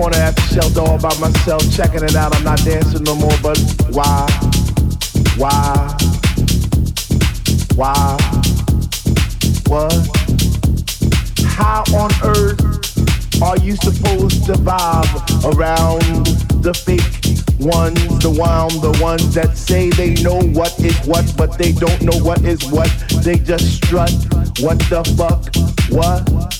corner at the shelter all by myself, checking it out. I'm not dancing no more, but why? Why? Why? What? How on earth are you supposed to vibe around the fake ones, the one, the ones that say they know what is what, but they don't know what is what? They just strut. What the fuck? What?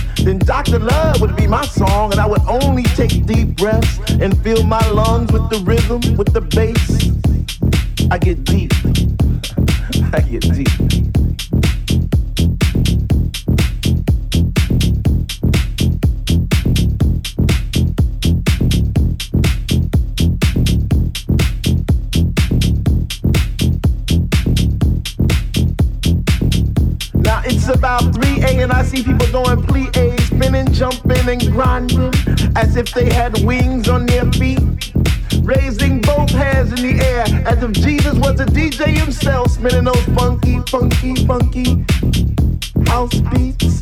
then Dr. Love would be my song, and I would only take deep breaths and fill my lungs with the rhythm, with the bass. I get deep. I get deep. About 3A and I see people doing plie, spinning, jumping, and grinding as if they had wings on their feet. Raising both hands in the air as if Jesus was a DJ himself, spinning those funky, funky, funky house beats.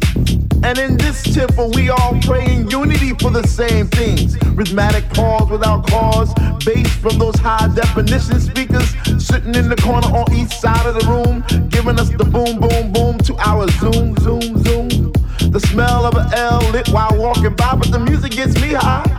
And in this temple, we all pray in unity for the same things. Rhythmic pause without cause, bass from those high definition speakers sitting in the corner on each side of the room, giving us the boom, boom, boom to our zoom, zoom, zoom. The smell of an L lit while walking by, but the music gets me high.